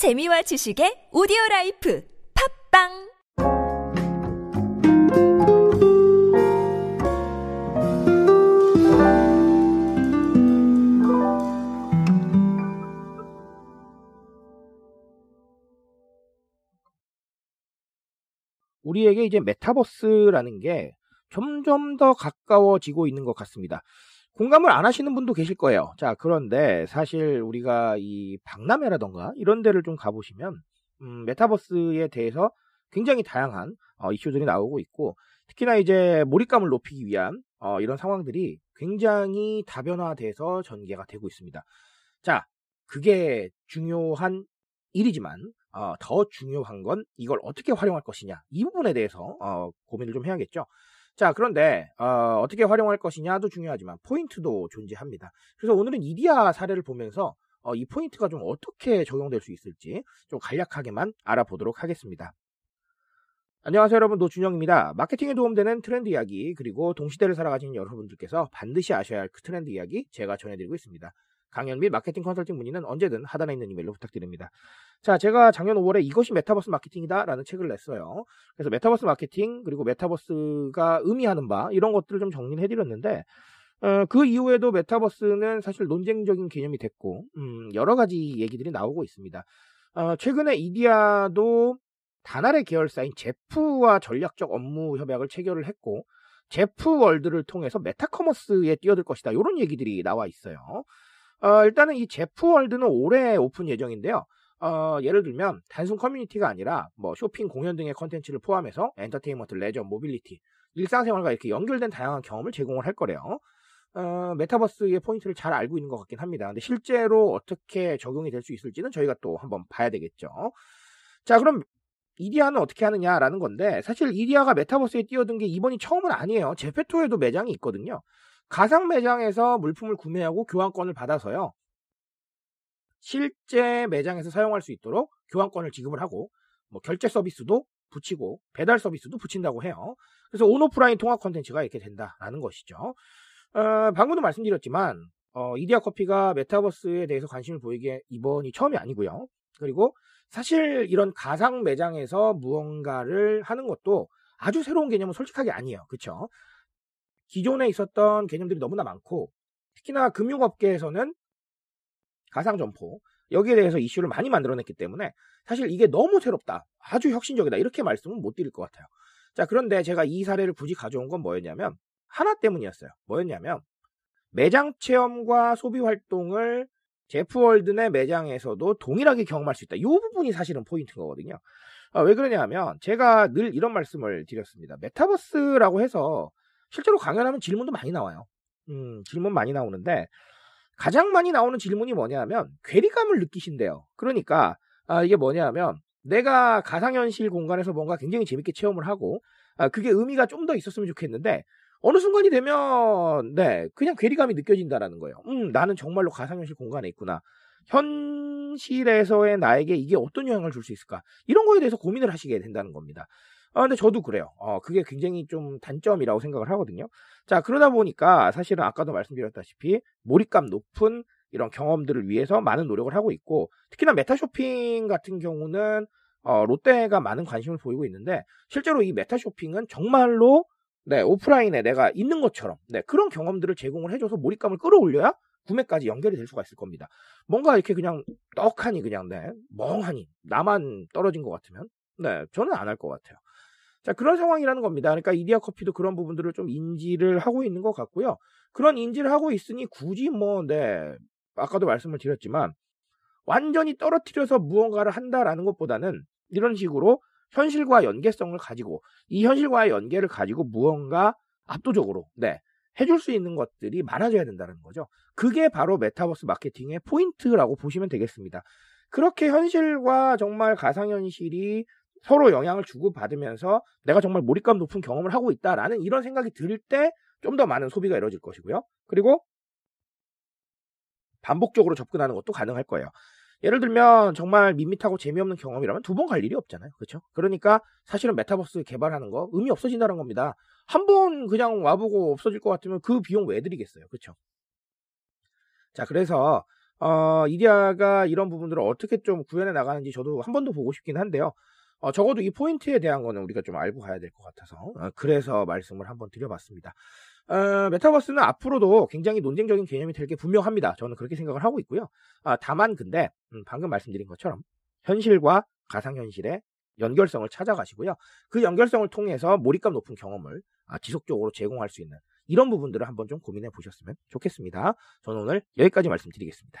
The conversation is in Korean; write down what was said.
재미와 지식의 오디오 라이프 팝빵 우리에게 이제 메타버스라는 게 점점 더 가까워지고 있는 것 같습니다. 공감을 안 하시는 분도 계실 거예요. 자, 그런데 사실 우리가 이 박람회라던가 이런 데를 좀 가보시면, 음, 메타버스에 대해서 굉장히 다양한 어, 이슈들이 나오고 있고, 특히나 이제 몰입감을 높이기 위한 어, 이런 상황들이 굉장히 다변화돼서 전개가 되고 있습니다. 자, 그게 중요한 일이지만, 어, 더 중요한 건 이걸 어떻게 활용할 것이냐. 이 부분에 대해서 어, 고민을 좀 해야겠죠. 자, 그런데 어, 떻게 활용할 것이냐도 중요하지만 포인트도 존재합니다. 그래서 오늘은 이디아 사례를 보면서 어, 이 포인트가 좀 어떻게 적용될 수 있을지 좀 간략하게만 알아보도록 하겠습니다. 안녕하세요 여러분 노준영입니다. 마케팅에 도움되는 트렌드 이야기 그리고 동시대를 살아가신 여러분들께서 반드시 아셔야 할 그 트렌드 이야기 제가 전해드리고 있습니다. 강연 및 마케팅 컨설팅 문의는 언제든 하단에 있는 이메일로 부탁드립니다. 자, 제가 작년 5월에 이것이 메타버스 마케팅이다 라는 책을 냈어요. 그래서 메타버스 마케팅, 그리고 메타버스가 의미하는 바, 이런 것들을 좀 정리를 해드렸는데, 어, 그 이후에도 메타버스는 사실 논쟁적인 개념이 됐고, 음, 여러 가지 얘기들이 나오고 있습니다. 어, 최근에 이디야도 다날의 계열사인 제프와 전략적 업무 협약을 체결을 했고, 제프 월드를 통해서 meta commerce에 뛰어들 것이다. 이런 얘기들이 나와 있어요. 어, 일단은 이 제프 월드는 올해 오픈 예정인데요. 어, 예를 들면 단순 커뮤니티가 아니라 뭐 쇼핑, 공연 등의 컨텐츠를 포함해서 엔터테인먼트, 레저, 모빌리티, 일상생활과 이렇게 연결된 다양한 경험을 제공을 할 거래요. 어, 메타버스의 포인트를 잘 알고 있는 것 같긴 합니다. 근데 실제로 어떻게 적용이 될 수 있을지는 저희가 또 한번 봐야 되겠죠. 자, 그럼 이디아는 어떻게 하느냐라는 건데 사실 이디아가 메타버스에 뛰어든 게 이번이 처음은 아니에요. 제페토에도 매장이 있거든요. 가상 매장에서 물품을 구매하고 교환권을 받아서요. 실제 매장에서 사용할 수 있도록 교환권을 지급을 하고 뭐 결제 서비스도 붙이고 배달 서비스도 붙인다고 해요. 그래서 온오프라인 통합 콘텐츠가 이렇게 된다라는 것이죠. 어, 방금도 말씀드렸지만 어, 이디아 커피가 메타버스에 대해서 관심을 보이게 이번이 처음이 아니고요. 그리고 사실 이런 가상 매장에서 무언가를 하는 것도 아주 새로운 개념은 솔직하게 아니에요. 그렇죠? 기존에 있었던 개념들이 너무나 많고 특히나 금융업계에서는 가상점포 여기에 대해서 이슈를 많이 만들어냈기 때문에 사실 이게 너무 새롭다 아주 혁신적이다 이렇게 말씀은 못 드릴 것 같아요. 자 그런데 제가 이 사례를 굳이 가져온 건 뭐였냐면 하나 때문이었어요. 뭐였냐면 매장 체험과 소비 활동을 제프월드 내 매장에서도 동일하게 경험할 수 있다. 이 부분이 사실은 포인트인 거거든요. 아, 왜 그러냐 하면 제가 늘 이런 말씀을 드렸습니다. 메타버스라고 해서 실제로 강연하면 질문도 많이 나와요 음, 질문 많이 나오는데 가장 많이 나오는 질문이 뭐냐면 괴리감을 느끼신대요. 그러니까 아, 이게 뭐냐면 내가 가상현실 공간에서 뭔가 굉장히 재밌게 체험을 하고 아, 그게 의미가 좀 더 있었으면 좋겠는데 어느 순간이 되면 네 그냥 괴리감이 느껴진다라는 거예요. 음 나는 정말로 가상현실 공간에 있구나. 현실에서의 나에게 이게 어떤 영향을 줄 수 있을까? 이런 거에 대해서 고민을 하시게 된다는 겁니다. 아, 근데 저도 그래요. 어, 그게 굉장히 좀 단점이라고 생각을 하거든요. 자, 그러다 보니까 사실은 아까도 말씀드렸다시피 몰입감 높은 이런 경험들을 위해서 많은 노력을 하고 있고, 특히나 meta 쇼핑 같은 경우는 어, 롯데가 많은 관심을 보이고 있는데, 실제로 이 meta 쇼핑은 정말로 네, 오프라인에 내가 있는 것처럼 네, 그런 경험들을 제공을 해줘서 몰입감을 끌어올려야 구매까지 연결이 될 수가 있을 겁니다. 뭔가 이렇게 그냥 떡하니 그냥 네, 멍하니 나만 떨어진 것 같으면 네, 저는 안 할 것 같아요. 자, 그런 상황이라는 겁니다. 그러니까 이디야 커피도 그런 부분들을 좀 인지를 하고 있는 것 같고요. 그런 인지를 하고 있으니 굳이 뭐, 네, 아까도 말씀을 드렸지만, 완전히 떨어뜨려서 무언가를 한다라는 것보다는 이런 식으로 현실과 연계성을 가지고, 이 현실과의 연계를 가지고 무언가 압도적으로, 네, 해줄 수 있는 것들이 많아져야 된다는 거죠. 그게 바로 메타버스 마케팅의 포인트라고 보시면 되겠습니다. 그렇게 현실과 정말 가상현실이 서로 영향을 주고받으면서 내가 정말 몰입감 높은 경험을 하고 있다라는 이런 생각이 들 때 좀 더 많은 소비가 이루어질 것이고요. 그리고 반복적으로 접근하는 것도 가능할 거예요. 예를 들면 정말 밋밋하고 재미없는 경험이라면 두 번 갈 일이 없잖아요. 그렇죠? 그러니까 사실은 메타버스 개발하는 거 의미 없어진다는 겁니다. 한 번 그냥 와보고 없어질 것 같으면 그 비용 왜 드리겠어요. 그렇죠? 자, 그래서 어, 이디아가 이런 부분들을 어떻게 좀 구현해 나가는지 저도 한 번 더 보고 싶긴 한데요. 어, 적어도 이 포인트에 대한 거는 우리가 좀 알고 가야 될 것 같아서 어, 그래서 말씀을 한번 드려봤습니다. 어, 메타버스는 앞으로도 굉장히 논쟁적인 개념이 될 게 분명합니다. 저는 그렇게 생각을 하고 있고요. 아, 다만 근데 음, 방금 말씀드린 것처럼 현실과 가상현실의 연결성을 찾아가시고요. 그 연결성을 통해서 몰입감 높은 경험을 아, 지속적으로 제공할 수 있는 이런 부분들을 한번 좀 고민해 보셨으면 좋겠습니다. 저는 오늘 여기까지 말씀드리겠습니다.